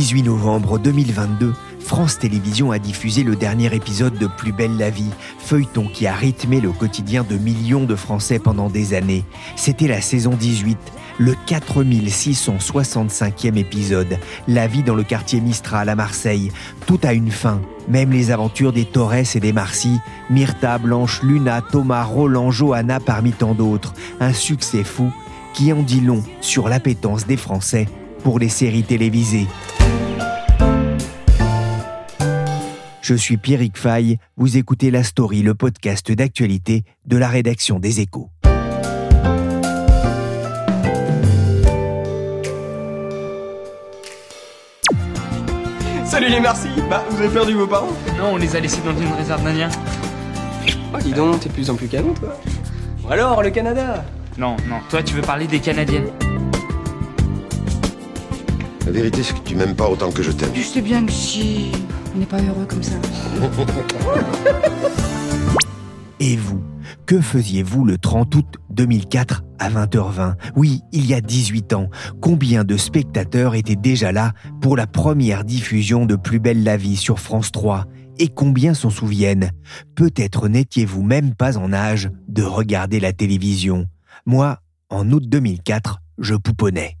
18 novembre 2022, France Télévisions a diffusé le dernier épisode de Plus belle la vie, feuilleton qui a rythmé le quotidien de millions de Français pendant des années. C'était la saison 18, le 4665e épisode, La vie dans le quartier Mistral à Marseille. Tout a une fin, même les aventures des Torres et des Marcy, Myrta, Blanche, Luna, Thomas, Roland, Johanna parmi tant d'autres. Un succès fou qui en dit long sur l'appétence des Français pour les séries télévisées. Je suis Pierrick Fay, vous écoutez La Story, le podcast d'actualité de la rédaction des Échos. Salut les merci Bah, vous avez perdu vos parents Non, on les a laissés dans une réserve d'Indiens. Oh, dis donc, t'es de plus en plus canon, toi. Bon alors, le Canada Non, non, toi tu veux parler des Canadiennes. La vérité, c'est que tu m'aimes pas autant que je t'aime. Je sais bien que si on n'est pas heureux comme ça. Et vous, que faisiez-vous le 30 août 2004 à 20h20 Oui, il y a 18 ans. Combien de spectateurs étaient déjà là pour la première diffusion de Plus belle la vie sur France 3 et combien s'en souviennent? Peut-être n'étiez-vous même pas en âge de regarder la télévision. Moi, en août 2004, je pouponnais.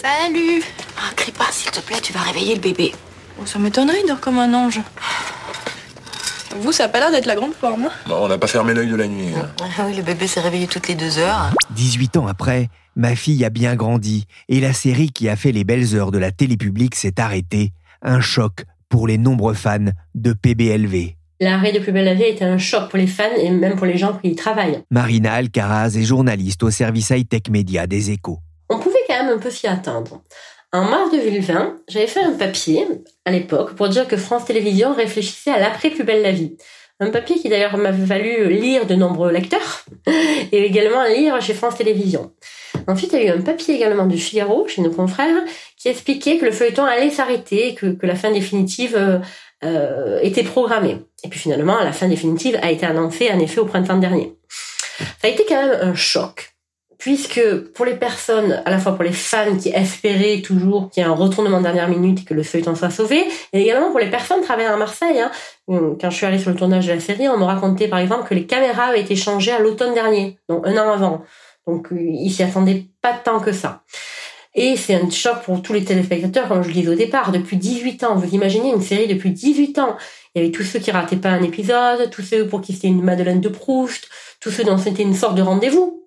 Salut Ah, crie pas, s'il te plaît, tu vas réveiller le bébé. oh, Ça m'étonnerait, il dort comme un ange. Vous, ça a pas l'air d'être la grande forme. hein Bon, on n'a pas fermé l'œil de la nuit. hein. Ah oui, le bébé s'est réveillé toutes les deux heures. 18 ans après, ma fille a bien grandi et la série qui a fait les belles heures de la télé publique s'est arrêtée. Un choc pour les nombreux fans de PBLV. L'arrêt de Plus belle la vie a été un choc pour les fans et même pour les gens qui y travaillent. Marina Alcaraz est journaliste au service high-tech média des échos. Un peu s'y attendre. En mars 2020, j'avais fait un papier à l'époque pour dire que France Télévisions réfléchissait à l'après Plus belle la vie. Un papier qui d'ailleurs m'avait valu lire de nombreux lecteurs et également lire chez France Télévisions. Ensuite, il y a eu un papier également du Figaro, chez nos confrères, qui expliquait que le feuilleton allait s'arrêter, que, que la fin définitive euh, était programmée. Et puis finalement, la fin définitive a été annoncée en effet au printemps dernier. Ça a été quand même un choc, puisque pour les personnes, à la fois pour les fans qui espéraient toujours qu'il y ait un retournement de dernière minute et que le feuilleton soit sauvé, et également pour les personnes travaillant à Marseille. Hein. Quand je suis allée sur le tournage de la série, on me racontait par exemple que les caméras avaient été changées à l'automne dernier, donc un an avant. Donc euh, ils s'y attendaient pas tant que ça. Et c'est un choc pour tous les téléspectateurs, comme je le disais au départ, depuis 18 ans. Vous imaginez une série depuis 18 ans. Il y avait tous ceux qui rataient pas un épisode, tous ceux pour qui c'était une Madeleine de Proust, tous ceux dont c'était une sorte de rendez-vous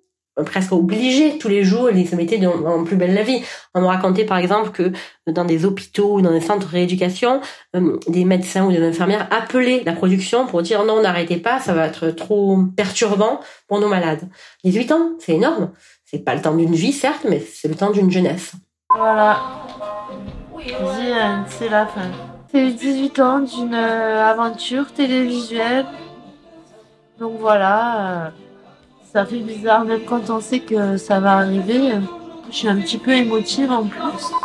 presque obligé tous les jours, ils se mettaient dans, en plus belle la vie. On me racontait par exemple que dans des hôpitaux ou dans des centres de rééducation, euh, des médecins ou des infirmières appelaient la production pour dire non, n'arrêtez pas, ça va être trop perturbant pour nos malades. 18 ans, c'est énorme. C'est pas le temps d'une vie, certes, mais c'est le temps d'une jeunesse. Voilà. C'est la fin. C'est les 18 ans d'une euh, aventure télévisuelle. Donc voilà, euh, ça fait bizarre même quand on sait que ça va arriver. Je suis un petit peu émotive en plus.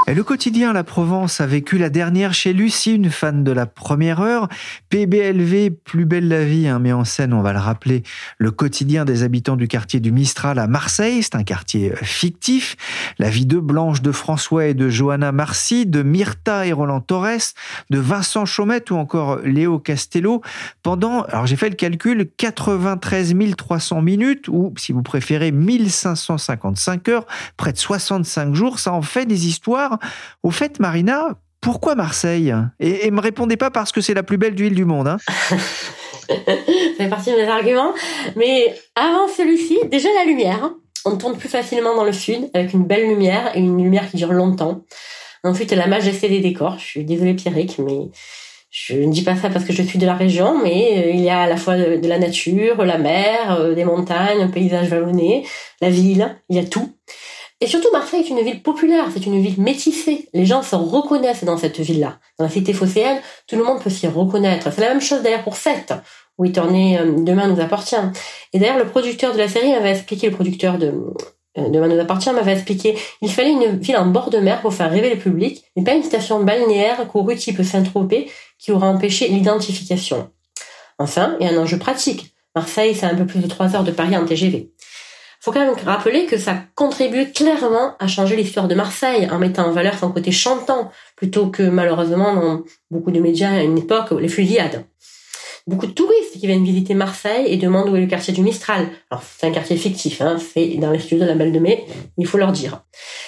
Le quotidien La Provence a vécu la dernière chez Lucie, une fan de la première heure. PBLV, Plus belle la vie, hein, met en scène, on va le rappeler, le quotidien des habitants du quartier du Mistral à Marseille. C'est un quartier euh, fictif. La vie de Blanche, de François et de Johanna Marcy, de Myrta et Roland Torres, de Vincent Chaumette ou encore Léo Castello pendant, alors j'ai fait le calcul, 93 300 minutes ou, si vous préférez, 1555 heures, près de 65 jours. Ça en fait des histoires. Au fait, Marina, pourquoi Marseille? Et, et me répondez pas parce que c'est la plus belle ville du monde. Hein. ça fait partie de mes arguments. Mais avant celui-ci, déjà la lumière. On tourne plus facilement dans le sud avec une belle lumière et une lumière qui dure longtemps. Ensuite, la majesté des décors. Je suis désolée Pierrick, mais je ne dis pas ça parce que je suis de la région, mais euh, il y a à la fois de, la nature, la mer, euh, des montagnes, un paysage vallonné, la ville, il y a tout. Et surtout, Marseille est une ville populaire, c'est une ville métissée. Les gens se reconnaissent dans cette ville-là. Dans la cité phocéenne, tout le monde peut s'y reconnaître. C'est la même chose d'ailleurs pour Sète, où il tournait euh, Demain nous appartient. Et d'ailleurs, le producteur de la série m'avait expliqué, le producteur de Demain nous appartient m'avait expliqué, il fallait une ville en bord de mer pour faire rêver le public, mais pas une station balnéaire courue type Saint-Tropez qui aura empêché l'identification. Enfin, il y a un enjeu pratique. Marseille, c'est un peu plus de trois heures de Paris en TGV. Faut quand même rappeler que ça contribue clairement à changer l'histoire de Marseille en mettant en valeur son côté chantant plutôt que malheureusement dans beaucoup de médias à une époque les fusillades beaucoup de touristes qui viennent visiter Marseille et demandent où est le quartier du Mistral. Alors c'est un quartier fictif, hein, c'est dans les studios de la Belle de Mai, il faut leur dire.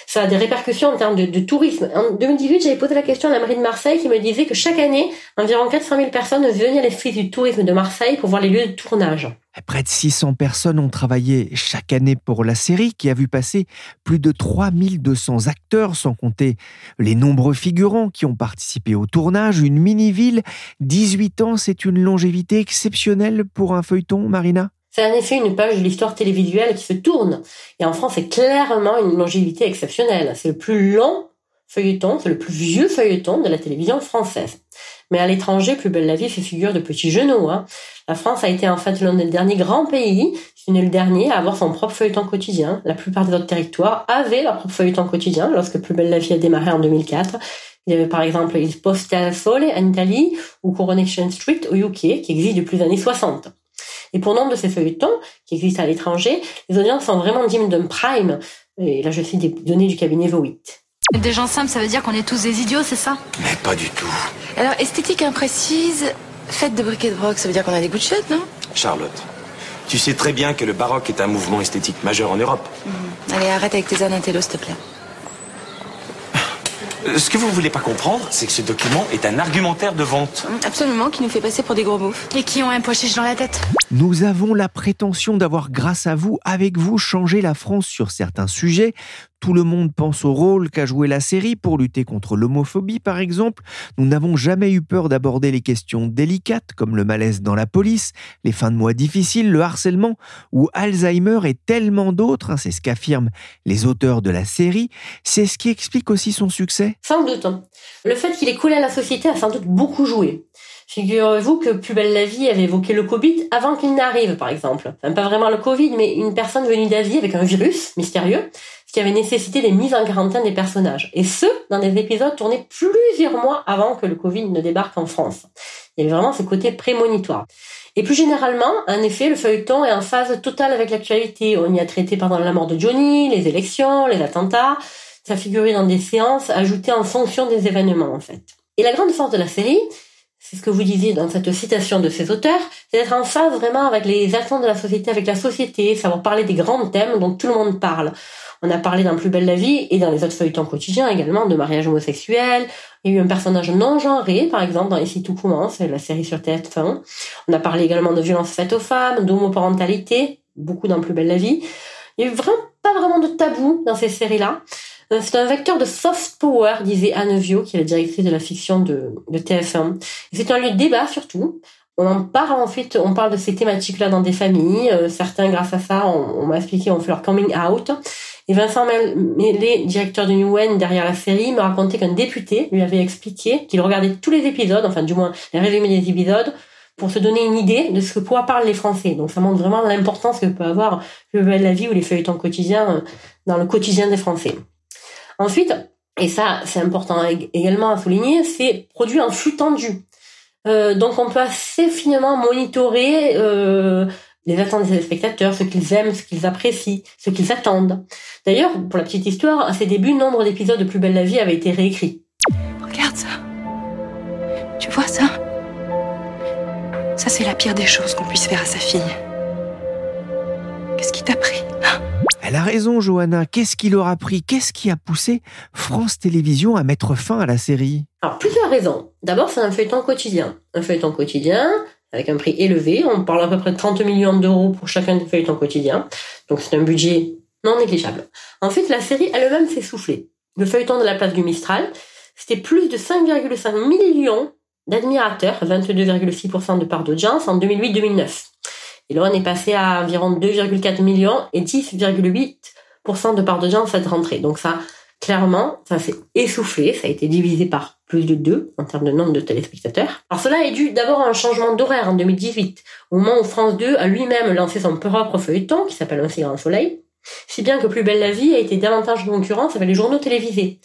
Ça a des répercussions en termes de, tourisme. En 2018, j'avais posé la question à la mairie de Marseille qui me disait que chaque année, environ 400 000 personnes venaient à l'esprit du tourisme de Marseille pour voir les lieux de tournage. Près de 600 personnes ont travaillé chaque année pour la série qui a vu passer plus de 3200 acteurs, sans compter les nombreux figurants qui ont participé au tournage. Une mini-ville, 18 ans, c'est une longévité exceptionnelle pour un feuilleton, Marina c'est en effet une page de l'histoire télévisuelle qui se tourne. Et en France, c'est clairement une longévité exceptionnelle. C'est le plus long feuilleton, c'est le plus vieux feuilleton de la télévision française. Mais à l'étranger, Plus belle la vie fait figure de petits genoux. Hein. La France a été en fait l'un des derniers grands pays, si le dernier, à avoir son propre feuilleton quotidien. La plupart des autres territoires avaient leur propre feuilleton quotidien lorsque Plus belle la vie a démarré en 2004. Il y avait par exemple Il Poste al Sole en Italie ou Coronation Street au UK qui existe depuis les années 60. Et pour nombre de ces feuilletons qui existent à l'étranger, les audiences sont vraiment dignes d'un prime. Et là, je cite des données du cabinet Voit. Des gens simples, ça veut dire qu'on est tous des idiots, c'est ça? Mais pas du tout. Alors, esthétique imprécise, fête de briquet de broc, ça veut dire qu'on a des goûts de chiottes, non? Charlotte, tu sais très bien que le baroque est un mouvement esthétique majeur en Europe. Mhm. Allez, arrête avec tes anatellos, s'il te plaît. Euh, ce que vous ne voulez pas comprendre, c'est que ce document est un argumentaire de vente. Mhm, absolument, qui nous fait passer pour des gros bouffes. Et qui ont un poche dans la tête. Nous avons la prétention d'avoir, grâce à vous, avec vous, changé la France sur certains sujets. Tout le monde pense au rôle qu'a joué la série pour lutter contre l'homophobie, par exemple. Nous n'avons jamais eu peur d'aborder les questions délicates comme le malaise dans la police, les fins de mois difficiles, le harcèlement ou Alzheimer et tellement d'autres. Hein, c'est ce qu'affirment les auteurs de la série. C'est ce qui explique aussi son succès. Sans doute. Hein. Le fait qu'il est collé à la société a sans doute beaucoup joué. Figurez-vous que Plus belle la vie avait évoqué le Covid avant qu'il n'arrive, par exemple. Pas vraiment le Covid, mais une personne venue d'Asie avec un virus mystérieux ce qui avait nécessité des mises en quarantaine des personnages. Et ce, dans des épisodes tournés plusieurs mois avant que le Covid ne débarque en France. Il y avait vraiment ce côté prémonitoire. Et plus généralement, en effet, le feuilleton est en phase totale avec l'actualité. On y a traité pendant la mort de Johnny, les élections, les attentats. Ça figurait dans des séances ajoutées en fonction des événements, en fait. Et la grande force de la série, c'est ce que vous disiez dans cette citation de ces auteurs, c'est d'être en phase vraiment avec les attentes de la société, avec la société, savoir parler des grands thèmes dont tout le monde parle. On a parlé dans Plus belle la vie et dans les autres feuilletons quotidiens également de mariage homosexuel. Il y a eu un personnage non genré, par exemple, dans Ici tout commence, la série sur TF1. On a parlé également de violences faites aux femmes, d'homoparentalité, beaucoup dans Plus belle la vie. Il y a eu vraiment pas vraiment de tabou dans ces séries-là. Euh, c'est un vecteur de soft power, disait Anne Vio, qui est la directrice de la fiction de, de TF1. C'est un lieu de débat surtout. On en parle ensuite, on parle de ces thématiques-là dans des familles. Euh, certains, grâce à ça, on, m'a expliqué, ont fait leur coming out. Et Vincent Mélé, directeur de Newen derrière la série, me racontait qu'un député lui avait expliqué qu'il regardait tous les épisodes, enfin du moins les résumés des épisodes, pour se donner une idée de ce que quoi parlent les Français. Donc ça montre vraiment l'importance que peut avoir le la vie ou les feuilletons quotidiens euh, dans le quotidien des Français. Ensuite, et ça c'est important également à souligner, c'est produit en flux tendu. Euh, donc on peut assez finement monitorer euh, les attentes des spectateurs, ce qu'ils aiment, ce qu'ils apprécient, ce qu'ils attendent. D'ailleurs, pour la petite histoire, à ses débuts, nombre d'épisodes de Plus belle la vie avaient été réécrits. Regarde ça. Tu vois ça? Ça, c'est la pire des choses qu'on puisse faire à sa fille. Qu'est-ce qui t'a pris? Elle a raison, Johanna. Qu'est-ce qui leur a pris? Qu'est-ce qui a poussé France Télévisions à mettre fin à la série? Alors, plusieurs raisons. D'abord, c'est un feuilleton quotidien. Un feuilleton quotidien, avec un prix élevé. On parle à peu près de 30 millions d'euros pour chacun des feuilletons quotidiens. Donc c'est un budget non négligeable. Ensuite, la série elle-même s'est soufflée. Le feuilleton de la place du Mistral, c'était plus de 5,5 millions d'admirateurs, 22,6% de part d'audience en 2008-2009. Et là, on est passé à environ 2,4 millions et 10,8% de part d'audience cette rentrée. Donc ça, clairement, ça s'est essoufflé, ça a été divisé par plus de deux en termes de nombre de téléspectateurs. Alors cela est dû d'abord à un changement d'horaire en 2018, au moment où France 2 a lui-même lancé son propre feuilleton qui s'appelle Un si grand soleil, si bien que Plus belle la vie a été davantage de concurrence avec les journaux télévisés,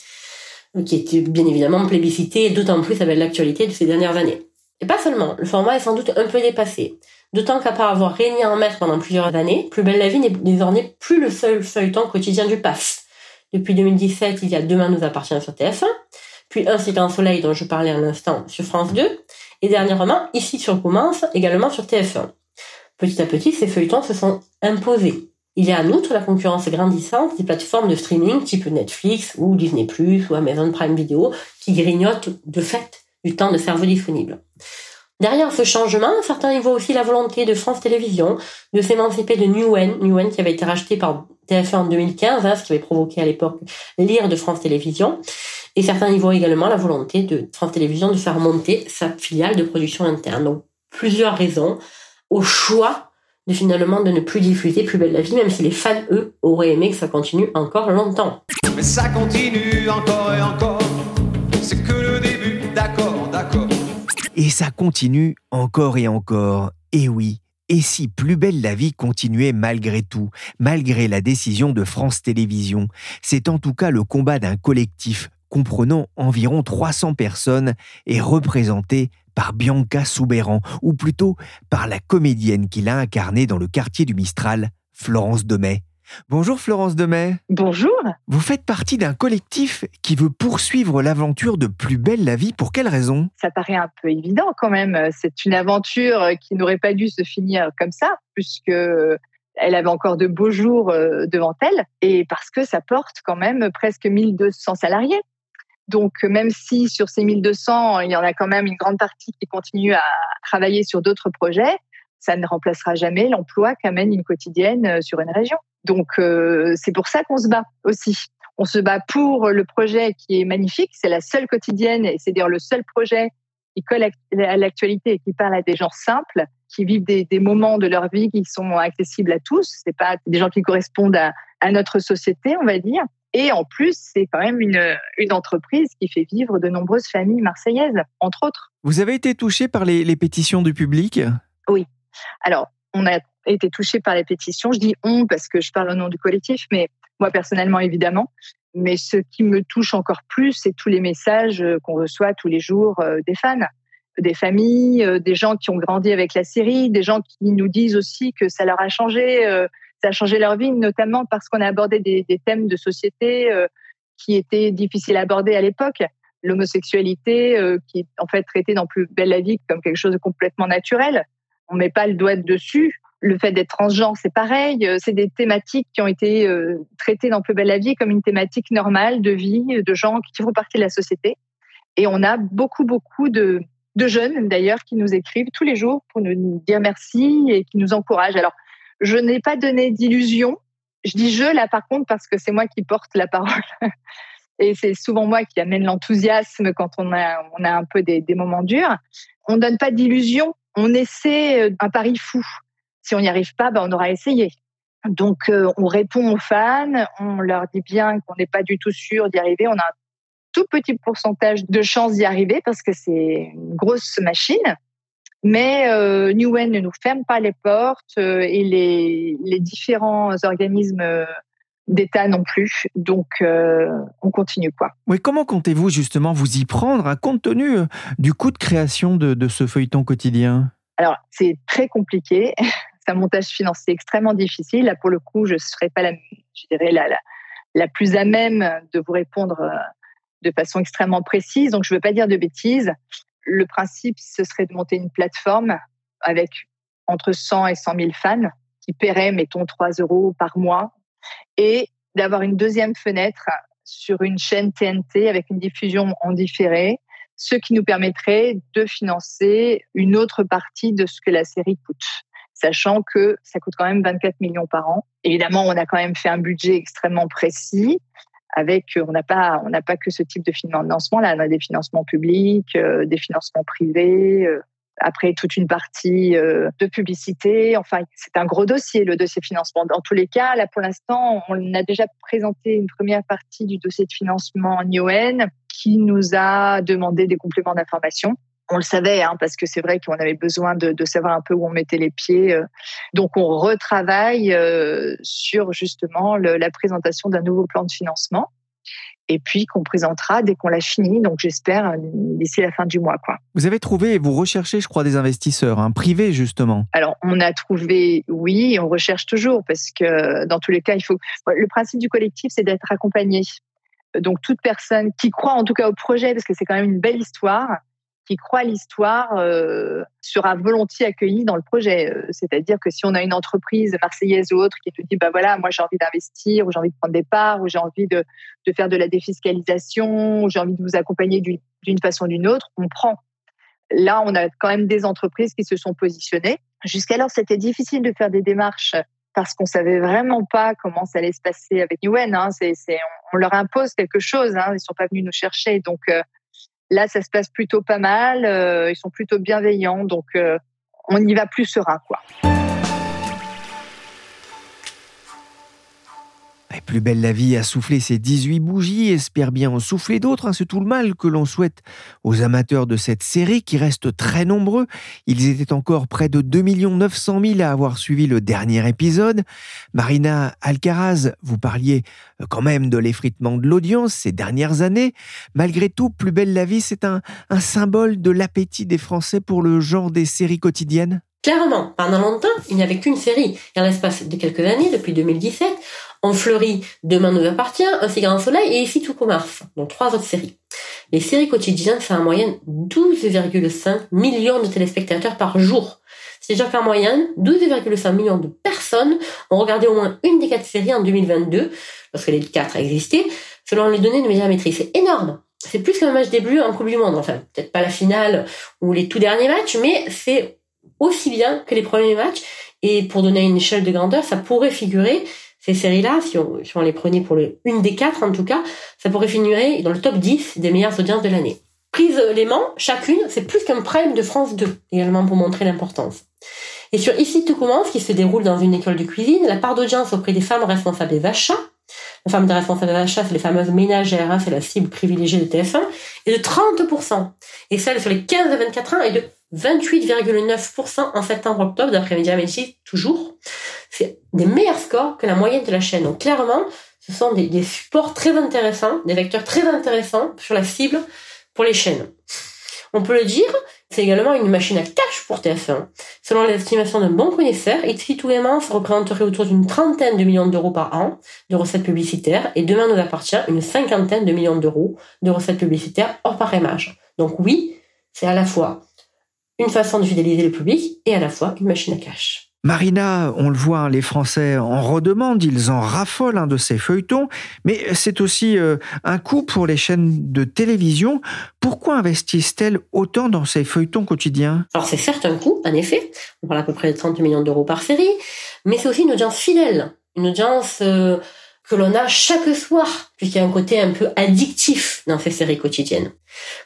qui étaient bien évidemment plébiscités, d'autant plus avec l'actualité de ces dernières années. Et pas seulement, le format est sans doute un peu dépassé. D'autant qu'après avoir régné en maître pendant plusieurs années, Plus belle la vie n'est désormais plus le seul feuilleton quotidien du PAF. Depuis 2017, il y a Demain nous appartient sur TF1, puis Un cycle en soleil dont je parlais à l'instant sur France 2, et dernièrement, Ici sur Commence, également sur TF1. Petit à petit, ces feuilletons se sont imposés. Il y a en outre la concurrence grandissante des plateformes de streaming type Netflix ou Disney+, ou Amazon Prime Video, qui grignotent de fait du temps de cerveau disponible. Derrière ce changement, certains y voient aussi la volonté de France Télévisions de s'émanciper de Newen, Newen qui avait été racheté par TF1 en 2015, hein, ce qui avait provoqué à l'époque l'ire de France Télévisions. Et certains y voient également la volonté de France Télévisions de faire monter sa filiale de production interne. Donc, plusieurs raisons au choix de finalement de ne plus diffuser Plus belle la vie, même si les fans, eux, auraient aimé que ça continue encore longtemps. Mais ça continue encore et encore, c'est que Et ça continue encore et encore. Et oui, et si Plus belle la vie continuait malgré tout, malgré la décision de France Télévisions C'est en tout cas le combat d'un collectif comprenant environ 300 personnes et représenté par Bianca Soubéran, ou plutôt par la comédienne qu'il a incarnée dans le quartier du Mistral, Florence Demet. Bonjour Florence Demet. Bonjour. Vous faites partie d'un collectif qui veut poursuivre l'aventure de Plus belle la vie. Pour quelle raison? Ça paraît un peu évident quand même. C'est une aventure qui n'aurait pas dû se finir comme ça, puisque elle avait encore de beaux jours euh, devant elle, et parce que ça porte quand même presque 1200 salariés. Donc, même si sur ces 1200, il y en a quand même une grande partie qui continue à travailler sur d'autres projets, ça ne remplacera jamais l'emploi qu'amène une quotidienne euh, sur une région. Donc, euh, c'est pour ça qu'on se bat aussi. On se bat pour le projet qui est magnifique. C'est la seule quotidienne et c'est d'ailleurs le seul projet qui colle à l'actualité et qui parle à des gens simples, qui vivent des, moments de leur vie qui sont accessibles à tous. C'est pas des gens qui correspondent à, à notre société, on va dire. Et en plus, c'est quand même une, une, entreprise qui fait vivre de nombreuses familles marseillaises, entre autres. Vous avez été touché par les, les pétitions du public? Oui. Alors, on a été touché par les pétitions. Je dis on parce que je parle au nom du collectif, mais moi personnellement, évidemment. Mais ce qui me touche encore plus, c'est tous les messages qu'on reçoit tous les jours euh, des fans, des familles, euh, des gens qui ont grandi avec la série, des gens qui nous disent aussi que ça leur a changé euh, ça a changé leur vie, notamment parce qu'on a abordé des, thèmes de société euh, qui étaient difficiles à aborder à l'époque. L'homosexualité, euh, qui est en fait traitée dans Plus belle la vie comme quelque chose de complètement naturel. On met pas le doigt dessus. Le fait d'être transgenre, c'est pareil. Euh, c'est des thématiques qui ont été traitées dans Plus belle la vie comme une thématique normale de vie, de gens qui font partie de la société. Et on a beaucoup, beaucoup de, de jeunes d'ailleurs qui nous écrivent tous les jours pour nous dire merci et qui nous encouragent. Alors, je n'ai pas donné d'illusion. Je dis je là par contre parce que c'est moi qui porte la parole. Et c'est souvent moi qui amène l'enthousiasme quand on a, on a un peu des, des moments durs. On donne pas d'illusion, on essaie euh, un pari fou. Si on n'y arrive pas, ben on aura essayé. Donc euh, on répond aux fans, on leur dit bien qu'on n'est pas du tout sûr d'y arriver. On a un tout petit pourcentage de chances d'y arriver parce que c'est une grosse machine. Mais euh, Newen ne nous ferme pas les portes euh, et les, différents organismes d'État non plus. Donc, euh, on continue quoi. Oui, comment comptez-vous justement vous y prendre, à compte tenu du coût de création de, de ce feuilleton quotidien? Alors, c'est très compliqué. C'est un montage financier extrêmement difficile. Là, pour le coup, je ne serais pas la, je dirais la, la, la, plus à même de vous répondre de façon extrêmement précise. Donc, je ne veux pas dire de bêtises le principe, ce serait de monter une plateforme avec entre 100 et 100 000 fans qui paieraient, mettons, 3 euros par mois et d'avoir une deuxième fenêtre sur une chaîne TNT avec une diffusion en différé, ce qui nous permettrait de financer une autre partie de ce que la série coûte, sachant que ça coûte quand même 24 millions par an. Évidemment, on a quand même fait un budget extrêmement précis avec on n'a pas pas que ce type de financement là on a des financements publics des financements privés après toute une partie euh, de publicité. Enfin, c'est un gros dossier, le dossier financement. Dans tous les cas, là, pour l'instant, on a déjà présenté une première partie du dossier de financement en qui nous a demandé des compléments d'information. On le savait, hein, parce que c'est vrai qu'on avait besoin de, savoir un peu où on mettait les pieds. Euh. Donc, on retravaille euh, sur justement la présentation d'un nouveau plan de financement et puis qu'on présentera dès qu'on l'a fini. Donc j'espère euh, d'ici la fin du mois. Quoi. Vous avez trouvé et vous recherchez, je crois, des investisseurs hein, privés justement. Alors on a trouvé, oui, on recherche toujours parce que dans tous les cas, il faut. Le principe du collectif, c'est d'être accompagné. Donc toute personne qui croit en tout cas au projet, parce que c'est quand même une belle histoire, qui croit à l'histoire euh, sera volontiers accueilli dans le projet. Euh, c'est-à-dire que si on a une entreprise marseillaise ou autre qui te dit, bah voilà, moi j'ai envie d'investir, ou j'ai envie de prendre des parts, ou j'ai envie de, de, faire de la défiscalisation, ou j'ai envie de vous accompagner d'une façon ou d'une autre, on prend. Là, on a quand même des entreprises qui se sont positionnées. Jusqu'alors, c'était difficile de faire des démarches parce qu'on savait vraiment pas comment ça allait se passer avec Newen. Hein. On, leur impose quelque chose. Hein. Ils sont pas venus nous chercher. Donc, euh, Là, ça se passe plutôt pas mal. Euh, ils sont plutôt bienveillants, donc euh, on y va plus serein, quoi. Plus belle la vie a soufflé ses 18 bougies, espère bien en souffler d'autres. Hein, c'est tout le mal que l'on souhaite aux amateurs de cette série qui restent très nombreux. Ils étaient encore près de 2 900 000 à avoir suivi le dernier épisode. Marina Alcaraz, vous parliez euh, quand même de l'effritement de l'audience ces dernières années. Malgré tout, Plus belle la vie, c'est un, un symbole de l'appétit des Français pour le genre des séries quotidiennes Clairement, pendant longtemps, il n'y avait qu'une série. Et en l'espace de quelques années, depuis 2017, on fleurit Demain nous appartient, Un si grand soleil et Ici tout commence. Donc trois autres séries. Les séries quotidiennes, c'est en moyenne 12,5 millions de téléspectateurs par jour. C'est-à-dire qu'en moyenne, 12,5 millions de personnes ont regardé au moins une des quatre séries en 2022, lorsque les quatre existaient, selon les données de Médiamétrie. C'est énorme. C'est plus qu'un match début en Coupe du Monde. Enfin, peut-être pas la finale ou les tout derniers matchs, mais c'est aussi bien que les premiers matchs. Et pour donner une échelle de grandeur, ça pourrait figurer, ces séries-là, si on, les prenait pour une des quatre en tout cas, ça pourrait figurer dans le top 10 des meilleures audiences de l'année. Prise Léman, chacune, c'est plus qu'un prime de France 2, également pour montrer l'importance. Et sur Ici tout commence, qui se déroule dans une école de cuisine, la part d'audience auprès des femmes responsables des achats, les femmes des responsables des achats, c'est les fameuses ménagères, hein, c'est la cible privilégiée de TF1, est de 30%. Et celle sur les 15 à 24 ans est de 28,9% en septembre-octobre, d'après Médiamétrie, toujours. C'est des meilleurs scores que la moyenne de la chaîne. Donc clairement, ce sont des, supports très intéressants, des vecteurs très intéressants sur la cible pour les chaînes. On peut le dire, c'est également une machine à cash pour TF1. Selon les estimations d'un bon connaisseur, It's tout se représenterait autour d'une trentaine de millions d'euros par an de recettes publicitaires et demain nous appartient une cinquantaine de millions d'euros de recettes publicitaires hors parémage. Donc oui, c'est à la fois une façon de fidéliser le public et à la fois une machine à cash. Marina, on le voit, hein, les Français en redemandent, ils en raffolent un de ces feuilletons, mais c'est aussi euh, un coût pour les chaînes de télévision. Pourquoi investissent-elles autant dans ces feuilletons quotidiens? Alors c'est certes un coût, en effet, on parle à peu près de 30 millions d'euros par série, mais c'est aussi une audience fidèle, une audience euh, que l'on a chaque soir, puisqu'il y a un côté un peu addictif dans ces séries quotidiennes.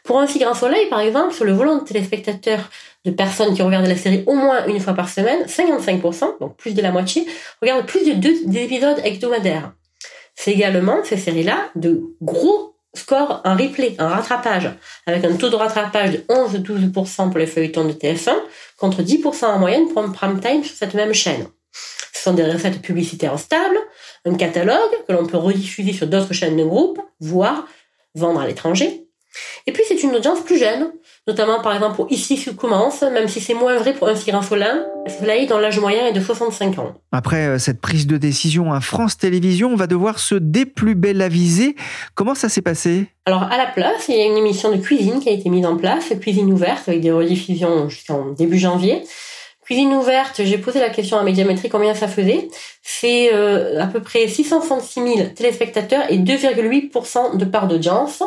Pour un si grand soleil, par exemple, sur le volant de téléspectateurs de personnes qui regardent la série au moins une fois par semaine, 55%, donc plus de la moitié, regardent plus de deux épisodes hebdomadaires. C'est également, ces séries-là, de gros scores en replay, en rattrapage, avec un taux de rattrapage de 11-12% pour les feuilletons de TF1, contre 10% en moyenne pour un prime time sur cette même chaîne. Ce sont des recettes publicitaires stables, un catalogue que l'on peut rediffuser sur d'autres chaînes de groupe, voire vendre à l'étranger. Et puis c'est une audience plus jeune, notamment par exemple pour Ici sous commence, même si c'est moins vrai pour un Cyran Soleil dont l'âge moyen est de 65 ans. Après euh, cette prise de décision, à France Télévisions va devoir se viser. Comment ça s'est passé? Alors à la place, il y a une émission de cuisine qui a été mise en place, cuisine ouverte avec des rediffusions jusqu'en début janvier. Cuisine ouverte, j'ai posé la question à Médiamétrie combien ça faisait. C'est euh, à peu près 666 000 téléspectateurs et 2,8% de part d'audience.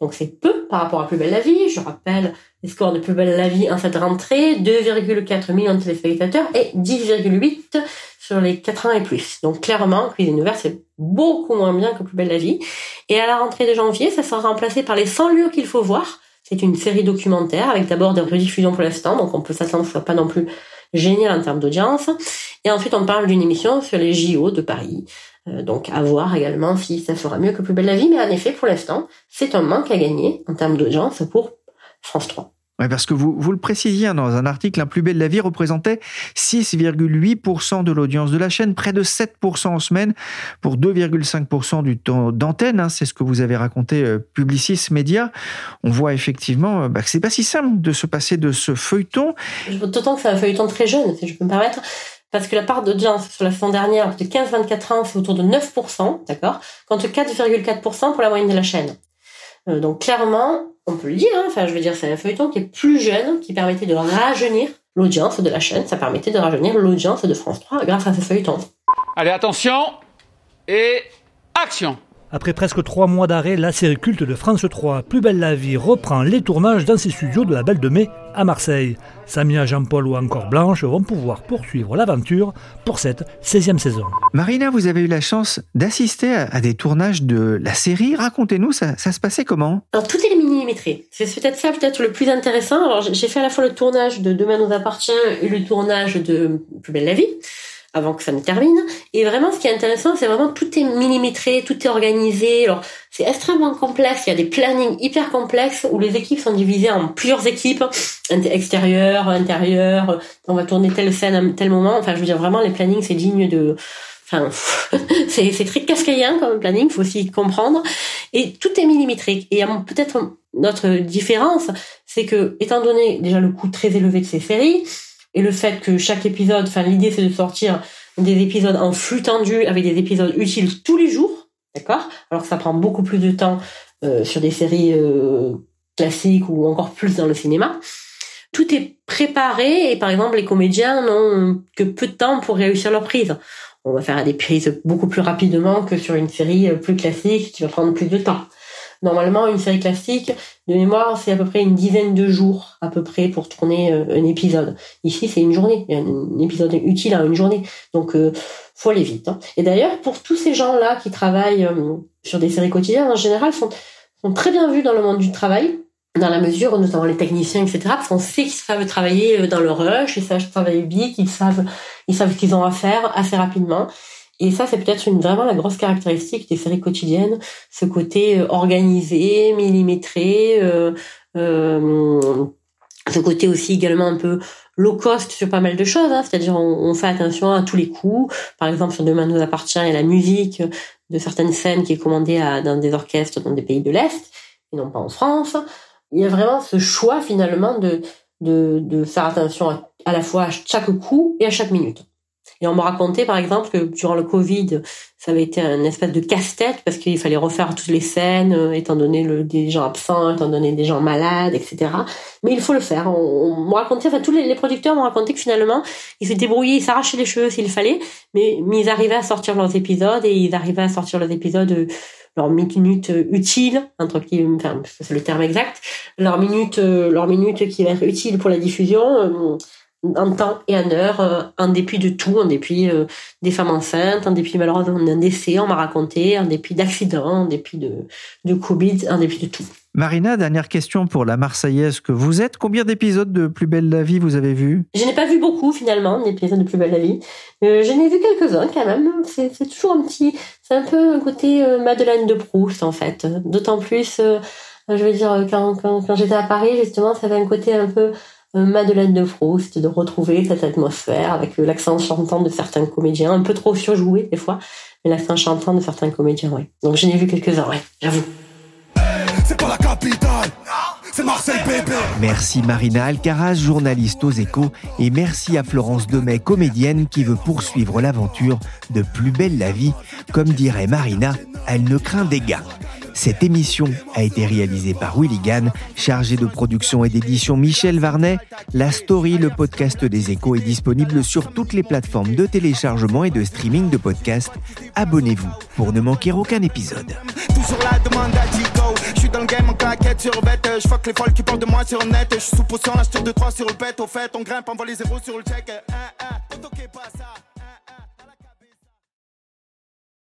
Donc c'est peu par rapport à Plus belle la vie. Je rappelle les scores de Plus belle la vie en cette rentrée, 2,4 millions de téléspectateurs et 10,8 sur les 4 ans et plus. Donc clairement, Cuisine ouverte, c'est beaucoup moins bien que Plus belle la vie. Et à la rentrée de janvier, ça sera remplacé par les 100 lieux qu'il faut voir. C'est une série documentaire avec d'abord des rediffusions pour l'instant, donc on peut s'attendre soit pas non plus génial en termes d'audience. Et ensuite, on parle d'une émission sur les JO de Paris. Euh, donc à voir également si ça fera mieux que Plus belle la vie. Mais en effet, pour l'instant, c'est un manque à gagner en termes d'audience pour France 3. Parce que vous, vous le précisiez hein, dans un article, Un plus belle la vie représentait 6,8% de l'audience de la chaîne, près de 7% en semaine pour 2,5% du temps d'antenne. Hein, c'est ce que vous avez raconté euh, Publicis Média. On voit effectivement euh, bah, que c'est pas si simple de se passer de ce feuilleton. D'autant que c'est un feuilleton très jeune, si je peux me permettre. Parce que la part d'audience sur la saison dernière, de 15-24 ans, c'est autour de 9%, d'accord? Contre 4,4% pour la moyenne de la chaîne. Euh, donc clairement, on peut le dire, hein, enfin je veux dire, c'est un feuilleton qui est plus jeune, qui permettait de rajeunir l'audience de la chaîne, ça permettait de rajeunir l'audience de France 3 grâce à ce feuilleton. Allez, attention et action après presque trois mois d'arrêt, la série culte de France 3, Plus belle la vie, reprend les tournages dans ses studios de la Belle de Mai à Marseille. Samia, Jean-Paul ou encore Blanche vont pouvoir poursuivre l'aventure pour cette 16e saison. Marina, vous avez eu la chance d'assister à des tournages de la série. Racontez-nous, ça, se passait comment? Alors, tout est millimétré. C'est peut-être ça, peut-être le plus intéressant. Alors, j'ai fait à la fois le tournage de Demain nous appartient et le tournage de Plus belle la vie avant que ça ne termine. Et vraiment, ce qui est intéressant, c'est vraiment tout est millimétré, tout est organisé. Alors, c'est extrêmement complexe. Il y a des plannings hyper complexes où les équipes sont divisées en plusieurs équipes, extérieures, intérieures. On va tourner telle scène à tel moment. Enfin, je veux dire, vraiment, les plannings, c'est digne de, Enfin, c'est, c'est très cascaïen comme planning, faut aussi comprendre. Et tout est millimétrique. Et peut-être notre différence, c'est que, étant donné déjà le coût très élevé de ces séries, et le fait que chaque épisode, enfin l'idée c'est de sortir des épisodes en flux tendu avec des épisodes utiles tous les jours, d'accord? Alors que ça prend beaucoup plus de temps euh, sur des séries euh, classiques ou encore plus dans le cinéma. Tout est préparé et par exemple les comédiens n'ont que peu de temps pour réussir leur prise. On va faire des prises beaucoup plus rapidement que sur une série plus classique qui va prendre plus de temps. Normalement, une série classique, de mémoire, c'est à peu près une dizaine de jours à peu près pour tourner euh, un épisode. Ici, c'est une journée. Il y a un épisode utile à une journée. Donc, euh, faut aller vite. Hein. Et d'ailleurs, pour tous ces gens-là qui travaillent euh, sur des séries quotidiennes, en général, sont, sont très bien vus dans le monde du travail dans la mesure, notamment les techniciens, etc., parce qu'on sait qu'ils savent travailler dans le rush, ils savent travailler vite, ils savent, ils savent ce qu'ils ont à faire assez rapidement. Et ça, c'est peut-être vraiment la grosse caractéristique des séries quotidiennes, ce côté euh, organisé, millimétré, euh, euh, ce côté aussi également un peu low cost sur pas mal de choses, hein, c'est-à-dire on, fait attention à tous les coups. Par exemple, sur Demain nous appartient, il y a la musique de certaines scènes qui est commandée à, dans des orchestres dans des pays de l'Est, et non pas en France. Il y a vraiment ce choix finalement de, de, de faire attention à, à la fois à chaque coup et à chaque minute. Et on m'a raconté, par exemple, que durant le Covid, ça avait été un espèce de casse-tête parce qu'il fallait refaire toutes les scènes, euh, étant donné le, des gens absents, étant donné des gens malades, etc. Mais il faut le faire. On, on m'a raconté, enfin, tous les, producteurs m'ont raconté que finalement, ils se débrouillaient, ils s'arrachaient les cheveux s'il fallait, mais, mais, ils arrivaient à sortir leurs épisodes et ils arrivaient à sortir leurs épisodes euh, leurs minutes utiles entre qui enfin c'est le terme exact leurs minutes euh, leurs minutes qui va être utiles pour la diffusion en temps et en heure, euh, en dépit de tout, en dépit euh, des femmes enceintes, en dépit malheureusement d'un décès, on m'a raconté, en dépit d'accidents, en dépit de, de Covid, en dépit de tout. Marina, dernière question pour la Marseillaise que vous êtes. Combien d'épisodes de Plus belle la vie vous avez vu Je n'ai pas vu beaucoup finalement d'épisodes de Plus belle la vie. Euh, je n'ai vu quelques-uns quand même. C'est, toujours un petit, c'est un peu un côté Madeleine de Proust en fait. D'autant plus, je veux dire, quand, quand, quand j'étais à Paris justement, ça avait un côté un peu euh, Madeleine de Proust, de retrouver cette atmosphère avec l'accent chantant de certains comédiens, un peu trop surjoué des fois, mais l'accent chantant de certains comédiens, oui. Donc j'en ai vu quelques-uns, ouais, j'avoue. C'est pas la capitale c'est Marseille bébé Merci Marina Alcaraz, journaliste aux échos, et merci à Florence Demet, comédienne qui veut poursuivre l'aventure de Plus belle la vie. Comme dirait Marina, elle ne craint des gars. Cette émission a été réalisée par Willy Gann, chargé de production et d'édition Michel Varnet. La story, le podcast des échos, est disponible sur toutes les plateformes de téléchargement et de streaming de podcasts. Abonnez-vous pour ne manquer aucun épisode. Toujours la demande à Digo. Je suis dans le game en claquette sur bête. Je fuck les folles qui parlent de moi sur net. Je suis sous potion, la de 3 sur le pet. Au fait, on grimpe, on voit les zéros sur le check. Ah, ah, pas ça.